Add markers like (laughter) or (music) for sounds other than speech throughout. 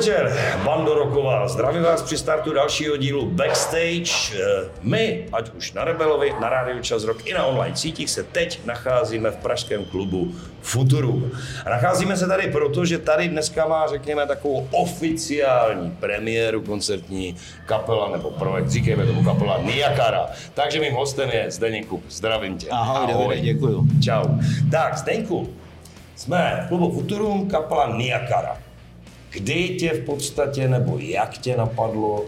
Podvečer, Bando Roková. Zdravím vás při startu dalšího dílu Backstage. Eh, My, ať už na Rebelovi, na Rádiu Čas Rock i na online sítích, se teď nacházíme v pražském klubu Futuru. Nacházíme se tady proto, že tady dneska má, řekněme, takovou oficiální premiéru koncertní kapela nebo projekt, říkejme tomu kapela Niakara. Takže mým hostem je Zdeněku. Zdravím tě. Ahoj, dobrý, děkuju. Čau. Tak, Zdeňku, jsme v klubu Futurum, kapela Niakara. Kdy tě v podstatě, nebo jak tě napadlo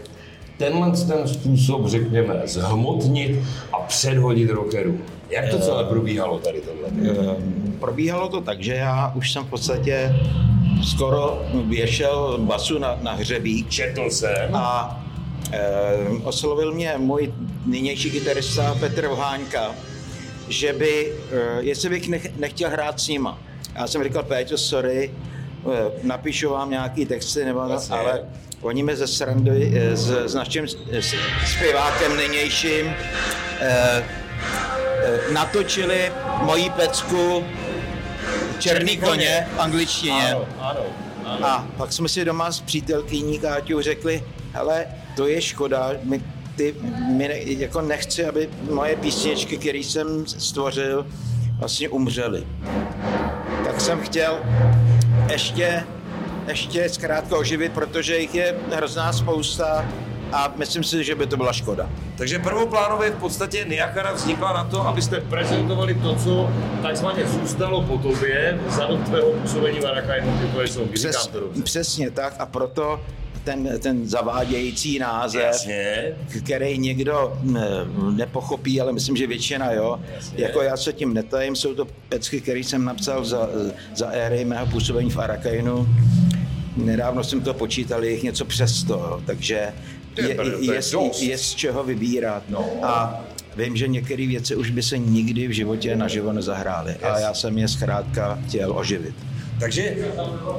tenhle ten způsob, řekněme, zhmotnit a předhodit rockerů? Jak to celé probíhalo tady tohle? Ehm, Probíhalo to tak, že já už jsem v podstatě skoro věšel basu na, na hřebík Četl jsem. a e, oslovil mě můj nynější kytarista Petr Vháňka, že by, e, jestli bych nech, nechtěl hrát s nima. Já jsem říkal, Péťo, sorry, napíšu vám nějaký texty, nebo, Jasně. ale oni mi ze srandy e, s, s naším zpěvákem nynějším e, e, natočili moji pecku Černý koně v angličtině. Ano, ano, ano. A pak jsme si doma s přítelkyní Káťou řekli, hele, to je škoda, my, ty, my ne, jako nechci, aby moje písničky, které jsem stvořil, vlastně umřely. Tak jsem chtěl ještě, ještě zkrátka oživit, protože jich je hrozná spousta a myslím si, že by to byla škoda. Takže prvoplánově v podstatě Niakara vznikla na to, abyste prezentovali to, co takzvaně zůstalo po tobě za dob tvého působení v Arakajnu, ty tvoje songy. Přes, přesně tak a proto ten, ten zavádějící název, Jasně. který někdo ne, nepochopí, ale myslím, že většina jo. Jasně. Jako já se tím netajím, jsou to pecky, které jsem napsal za, za éry mého působení v Arakajnu. Nedávno jsem to počítal, je jich něco přes 100, jo. takže je je, je, je je z čeho vybírat. No. A vím, že některé věci už by se nikdy v životě naživo nezahrály. A já jsem je zkrátka chtěl oživit. Takže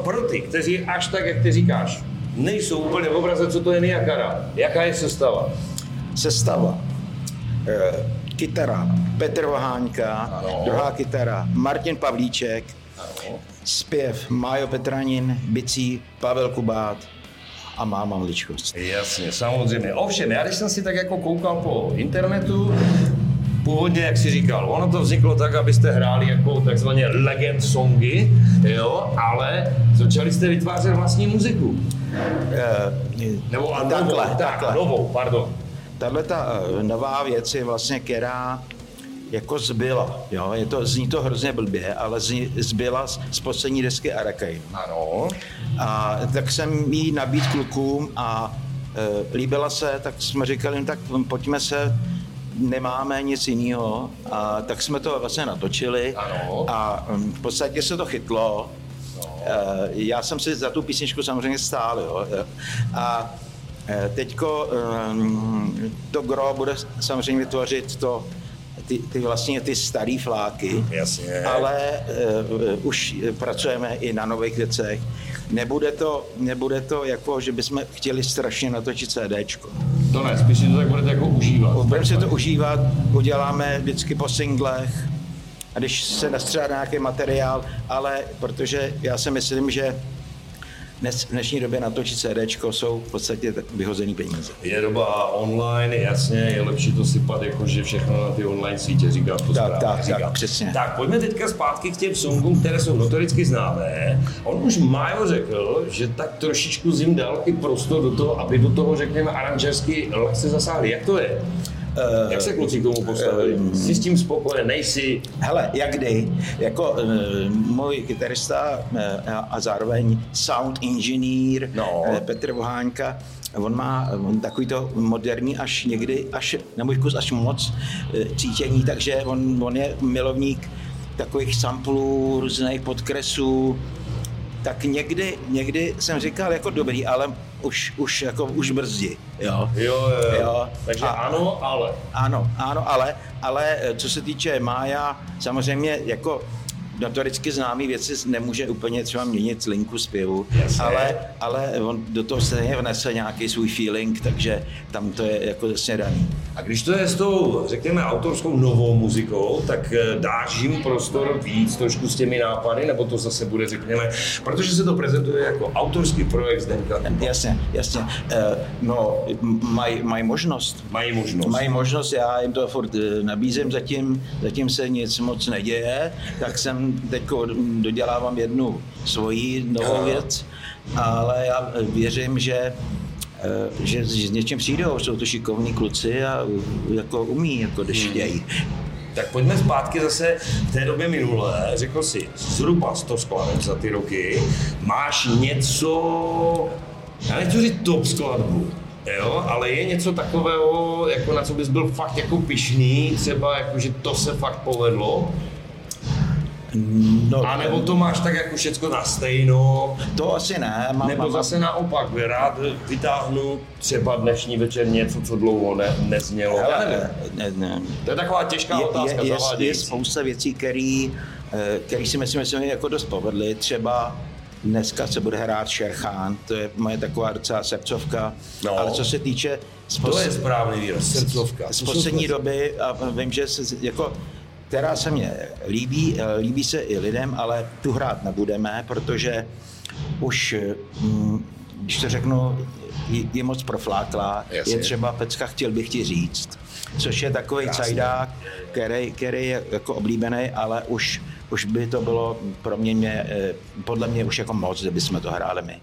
pro ty, kteří až tak, jak ty říkáš, nejsou úplně v obraze, co to je Niakara, jaká je sestava? Sestava. E, kytara Petr Vaháňka, Ano. druhá kytara Martin Pavlíček, Ano. zpěv Májo Petranin, bicí Pavel Kubát a máma maličkost. Jasně, samozřejmě. Ovšem, já když jsem si tak jako koukal po internetu, původně, jak si říkal, ono to vzniklo tak, abyste hráli jako takzvaně legend songy, jo, ale začali jste vytvářet vlastní muziku. E, Nebo a takhle, novou, tak, takhle. novou, pardon. Tahle ta eh, nová věc je vlastně, která jako zbyla. Jo? Je to, zní to hrozně blbě, ale zní, zbyla z, z poslední desky Arakain. Ano. A tak jsem jí nabít klukům a e, líbila se, tak jsme říkali, no tak pojďme se, nemáme nic jiného. A tak jsme to vlastně natočili Ano. a mm, v podstatě se to chytlo. E, já jsem si za tu písničku samozřejmě stál, jo. E, A e, teďko e, to gro bude samozřejmě vytvořit to, ty, ty vlastně ty starý fláky, Jasně. ale uh, už pracujeme i na nových věcech. Nebude to, nebude to jako, že bychom chtěli strašně natočit CDčko. To ne, spíš si to tak budete jako užívat. Budeme si to užívat, uděláme vždycky po singlech, a když se nastřádá nějaký materiál, ale protože já si myslím, že dnes, v dnešní době natočit CDčko jsou v podstatě vyhozený peníze. Je doba online, jasně, je lepší to sypat jakože všechno na ty online sítě, říkám to Tak, správně. tak, říkám. tak, přesně. Tak pojďme teďka zpátky k těm songům, které jsou notoricky známé. On už Majo řekl, že tak trošičku zim dal i prostor do toho, aby do toho, řekněme, aranžersky lehce zasáhli. Jak to je? Eh, Jak se kluci k tomu postavili? Jsi s tím spokojen, nejsi? Hele, jak kdy, jako uh, můj kytarista uh, a zároveň sound engineer No. uh, Petr Vohánka, on má on takový to moderní až někdy, až na můj vkus až moc uh, cítění, takže on, on je milovník takových samplů, různých podkresů, tak někdy, někdy jsem říkal jako dobrý, ale už, už jako už brzdi, jo. Jo, jo, jo. Jo. Takže A- ano, ale. Ano, ano, ale, ale eh, co se týče Mája, samozřejmě jako notoricky známý věci nemůže úplně třeba měnit linku zpěvu, Jasně. ale, ale on do toho stejně vnese nějaký svůj feeling, takže tam to je jako zase daný. A když to je s tou, řekněme, autorskou novou muzikou, tak eh, dáš jim prostor víc trošku s těmi nápady, nebo to zase bude, řekněme, protože se to prezentuje jako autorský projekt Zdenka. Jasně, jasně. Eh, No, mají maj možnost. Mají možnost. Mají možnost, já jim to furt eh, nabízím, zatím, zatím se nic moc neděje, tak jsem teď dodělávám jednu svoji novou věc, ale já eh, věřím, že eh, že s něčím přijdou, jsou to šikovní kluci a eh, jako umí, jako když chtějí. Tak pojďme zpátky zase v té době minulé. Řekl si zhruba 100 skladeb za ty roky. Máš něco, já nechci říct top skladbu, jo, ale je něco takového, jako na co bys byl fakt jako pišný, třeba jako, že to se fakt povedlo, No, a nebo to máš tak jako všecko na stejno, to asi ne. Mám, nebo mám, zase naopak, rád vytáhnu třeba dnešní večer něco, co dlouho ne, neznělo. Nevím. Hele, ne, ne, To je taková těžká je, otázka, je, je, je spousta věcí, který, eh, který si myslím, že se mi jako dost povedly. Třeba dneska se bude hrát Šerchán, to je moje taková docela srdcovka. No. Ale co se týče z, To je správný výraz, srdcovka. z poslední doby, a vím, že se jako která se mně líbí, eh, líbí se i lidem, ale tu hrát nebudeme, protože už, mm, když to řeknu, je, moc profláklá, Jasně. je třeba pecka chtěl bych ti říct, což je takový Krásně. cajdák, který, který je jako oblíbený, ale už, už by to bylo pro mě, mě eh, podle mě už jako moc, kdyby jsme to hráli my.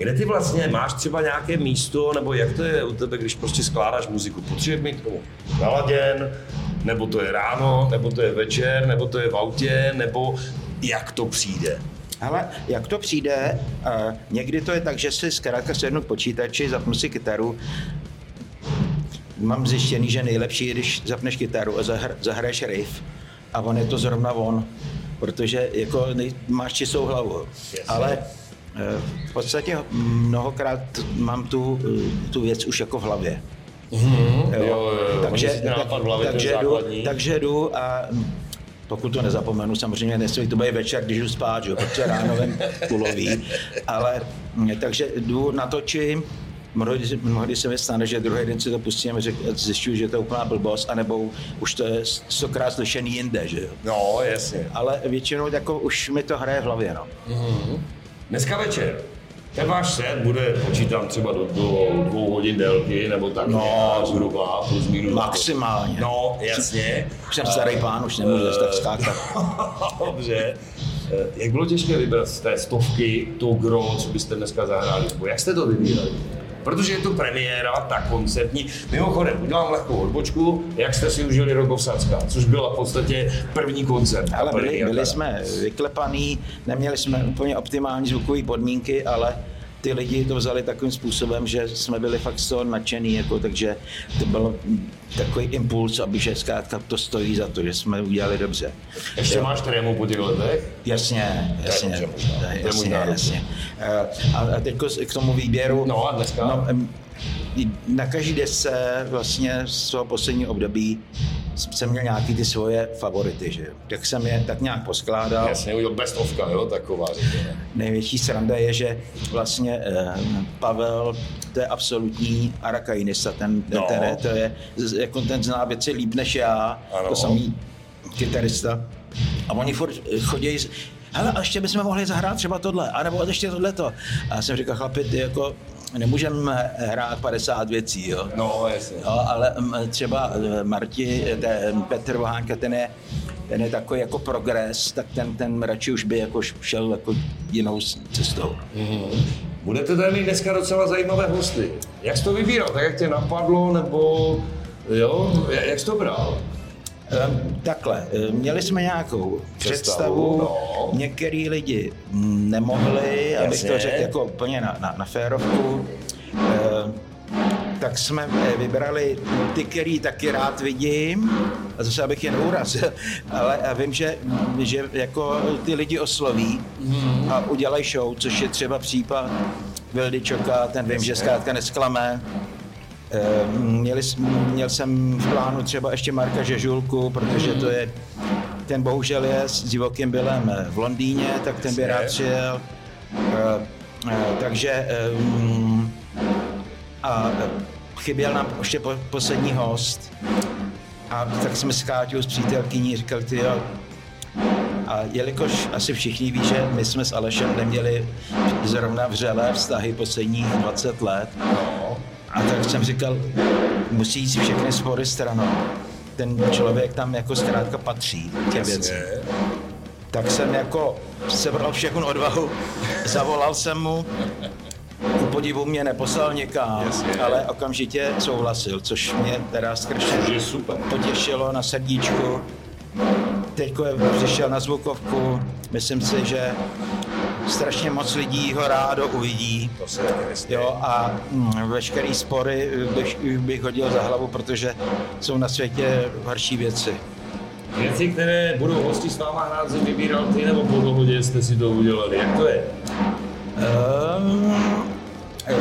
Kde ty vlastně máš třeba nějaké místo, nebo jak to je u tebe, když prostě skládáš muziku? Potřebuješ mít tomu naladěn, nebo to je ráno, nebo to je večer, nebo to je v autě, nebo jak to přijde? Ale jak to přijde, uh, někdy to je tak, že si zkrátka sednu k počítači, zapnu si kytaru, mám zjištěný, že nejlepší je, když zapneš kytaru a zahr- zahraješ riff a on je to zrovna on, protože jako nej- máš čistou hlavu. Jasně. Ale eh, v podstatě mnohokrát mám tu, eh, tu věc už jako v hlavě. Jo, jo, jo. Takže, je takže, jdu, takže jdu a pokud to nezapomenu, samozřejmě nesmí to být večer, když jdu spát, že? jo, protože ráno vem kulový, ale mm, takže jdu, natočím, Mnohdy, mnohdy se mi stane, že druhý den si to pustím a řek- zjišťuju, že to je úplná blbost, anebo už to je stokrát slyšený jinde, že jo. No, jasně. Ale většinou jako už mi to hraje v hlavě, no. Dneska večer. Ten váš set bude, počítám třeba do, do dvou hodin délky, nebo tak No. zhruba, plus minus. Maximálně. No, jasně. Už jsem starý pán, už nemůžu zase tak skákat. (laughs) Dobře. Eh, Jak bylo těžké vybrat z té stovky to gro, co byste dneska zahráli? Jak jste to vybírali? Protože je to premiéra, ta koncertní. Mimochodem, udělám lehkou odbočku, jak jste si užili Rogovsacka, což byla v podstatě první koncert. Ale byli, byli jsme vyklepaný, neměli jsme úplně optimální zvukové podmínky, ale ty lidi to vzali takovým způsobem, že jsme byli fakt z toho nadšený, jako, takže to byl takový impuls, aby že zkrátka to stojí za to, že jsme udělali dobře. Ještě máš trému po těch letech? Jasně, jasně, jasně, dobře. jasně. Eh, A, a teď k tomu výběru. No a dneska? No, na každý desce vlastně z toho posledního období jsem měl nějaký ty svoje favority, že jo. Tak jsem je tak nějak poskládal. Jasně, udělal best ofka, jo, taková řekněme. Největší sranda je, že vlastně eh, Pavel, to je absolutní arakainista, ten, ten, No. ten, je- to je, jako ten zná věci líp než já, Ano. to samý kytarista. A oni furt chodí, hele, a ještě bychom mohli zahrát třeba tohle, anebo ještě tohleto. A já jsem říkal, chlapi, ty jako nemůžeme hrát 50 věcí, jo. No, jasně. Jo, ale mm, třeba eh, Marti, ten Petr Vohánka, ten je, ten je takový jako progres, tak ten, ten radši už by jako šel jako jinou cestou. Budete tady mít dneska docela zajímavé hosty. Jak jsi to vybíral? Tak jak tě napadlo, nebo jo, jak jak jsi to bral? Ehm, Takhle, eh, měli jsme nějakou Představu, představu, no. některý lidi mm, nemohli, abych Jasně. to řekl jako úplně na, na, na férovku. Ehm, tak jsme eh, vybrali ty, který taky rád vidím, a zase abych je neurazil, (laughs) ale já vím, že, že jako ty lidi osloví a udělají show, což je třeba případ Vildy Čoka, ten vím, že zkrátka nesklame. Eh, měli, měl jsem v plánu třeba ještě Marka Žežulku, protože to je, ten bohužel je s divokým bylem v Londýně, tak ten by rád přijel. Eh, eh, takže a chyběl nám ještě poslední host. A tak jsme s Káťou, s přítelkyní, říkali, ty jo, a jelikož asi všichni ví, že my jsme s Alešem neměli zrovna vřelé vztahy posledních 20 let, a tak jsem říkal, musí jít všechny spory stranou. Ten člověk tam jako zkrátka patří tě věci. Tak jsem jako sebral všechnu odvahu, zavolal jsem mu, ku podivu mě neposlal někam, Jasně. ale okamžitě souhlasil, což mě teda strašně potěšilo na srdíčku. Teď přišel na zvukovku, myslím si, že strašně moc lidí ho rádo uvidí. To se jo, a mm, veškerý spory bych, bych hodil za hlavu, protože jsou na světě horší věci. Věci, které budou hosti s váma hrát, si vybíral ty, nebo po dohodě jste si to udělali? Jak to je? Um,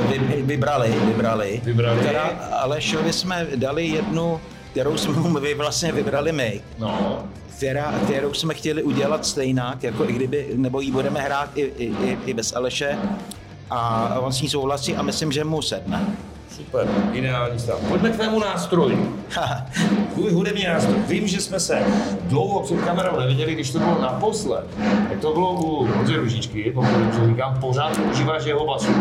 vy, vybrali, vybrali. Vybrali. Teda Alešovi jsme dali jednu, kterou jsme vlastně vybrali my. No která, kterou jsme chtěli udělat stejnak, jako i kdyby, nebo ji budeme hrát i, i, i, i bez Aleše. A on s ní souhlasí a myslím, že mu sedne. Super, ideální stav. Pojďme k tvému nástroji. Tvůj hudební nástroj. Vím, že jsme se dlouho před kamerou neviděli, když to bylo naposled. Jak to bylo u Honzy Ružičky, pokud říkám, pořád používáš jeho basu.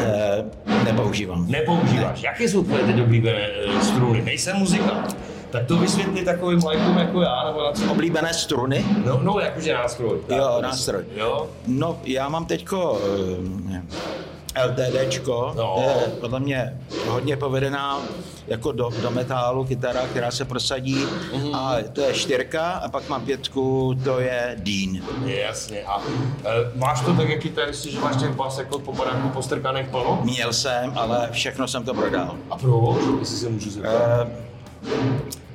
E, nepoužívám. Nepoužíváš. Ne. Jaké jsou tvoje teď oblíbené e, struny? Nejsem muzikant. Tak to vysvětli takovým lajkům jako já, nebo na co? Oblíbené struny? No, no jakože nástroj. Tak, jo, nástroj. Jo? No, já mám teďko uh, eh, LTDčko, no. to je podle mě hodně povedená jako do, do metálu kytara, která se prosadí mm-hmm. a to je čtyřka a pak mám pětku, to je Dean. Jasně a e, máš to tak jak kytaristi, že máš těch bas jako po baráku postrkaných plno? Měl jsem, ale všechno jsem to prodal. A proč, jestli se můžu zeptat? E,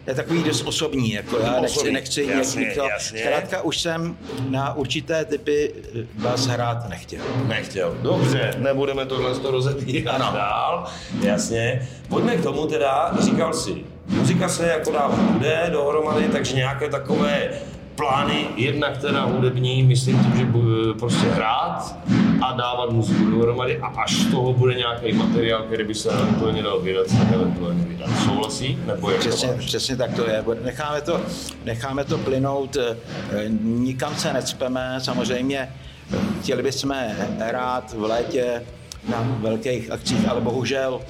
je takový dost osobní, jako já nechci, nechci jasně, to. Zkrátka už jsem na určité typy vás hrát nechtěl. Nechtěl, dobře, nebudeme tohle to rozebírat dál, jasně. Pojďme k tomu teda, říkal si, muzika se jako dál bude dohromady, takže nějaké takové plány, jednak teda hudební, myslím tím, že prostě hrát a dávat muziku dohromady a až z toho bude nějaký materiál, který by se eventuálně dal vydat, tak eventuálně vydat. Souhlasí? Nebo jak přesně, to přesně tak to je. Necháme to, necháme to plynout, eh, nikam se necpeme, samozřejmě chtěli bychom hrát v létě na velkých akcích, ale bohužel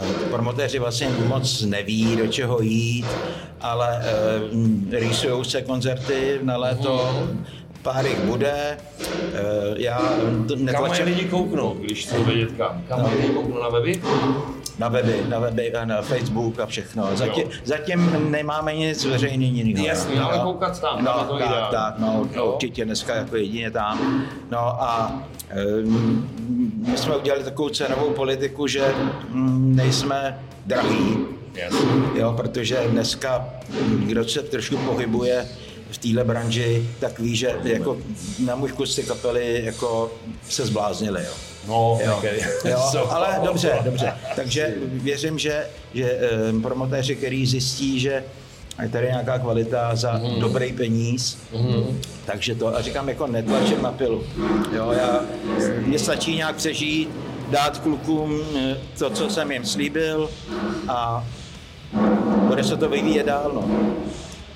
Eh, promotéři vlastně moc neví, do čeho jít, ale e, rýsují se koncerty na léto, pár jich bude. E, já netlačím... Kam lidi kouknou, když chcou vědět kam? Kam no. lidi kouknou na weby? Na weby, na weby, na Facebook a všechno. Zatím, zatím nemáme nic zveřejněného. Jasně, ale koukat tam, no, tam to tak, ideál. tak, no, no, určitě dneska jako jedině tam. No a um, my jsme udělali takovou cenovou politiku, že um, nejsme drahý, Jasně. jo, protože dneska, kdo se trošku pohybuje v téhle branži, tak ví, že jako na můj kus ty kapely jako se zbláznili. Jo. No, jo. Okay. jo, (laughs) ale dobře, dobře. Takže věřím, že, že um, promotéři, který zjistí, že je tady nějaká kvalita za mm. dobrý peníz, mm. takže to, a říkám, jako netlačím na pilu. Jo, já, mě stačí nějak přežít, dát klukům eh, to, co jsem jim slíbil a bude se to vyvíjet dál. No.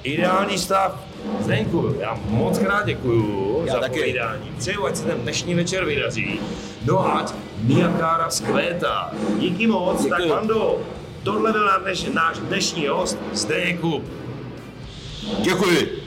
Ideální stav. Zdenku, já moc krát děkuju já za taky. povídání. Přeju, ať se ten dnešní večer vydaří. No ať Niakára vzkvétá. Díky moc. Děkuju. Tak Mando, tohle byl náš dnešní host, Zdeněk Děkuji.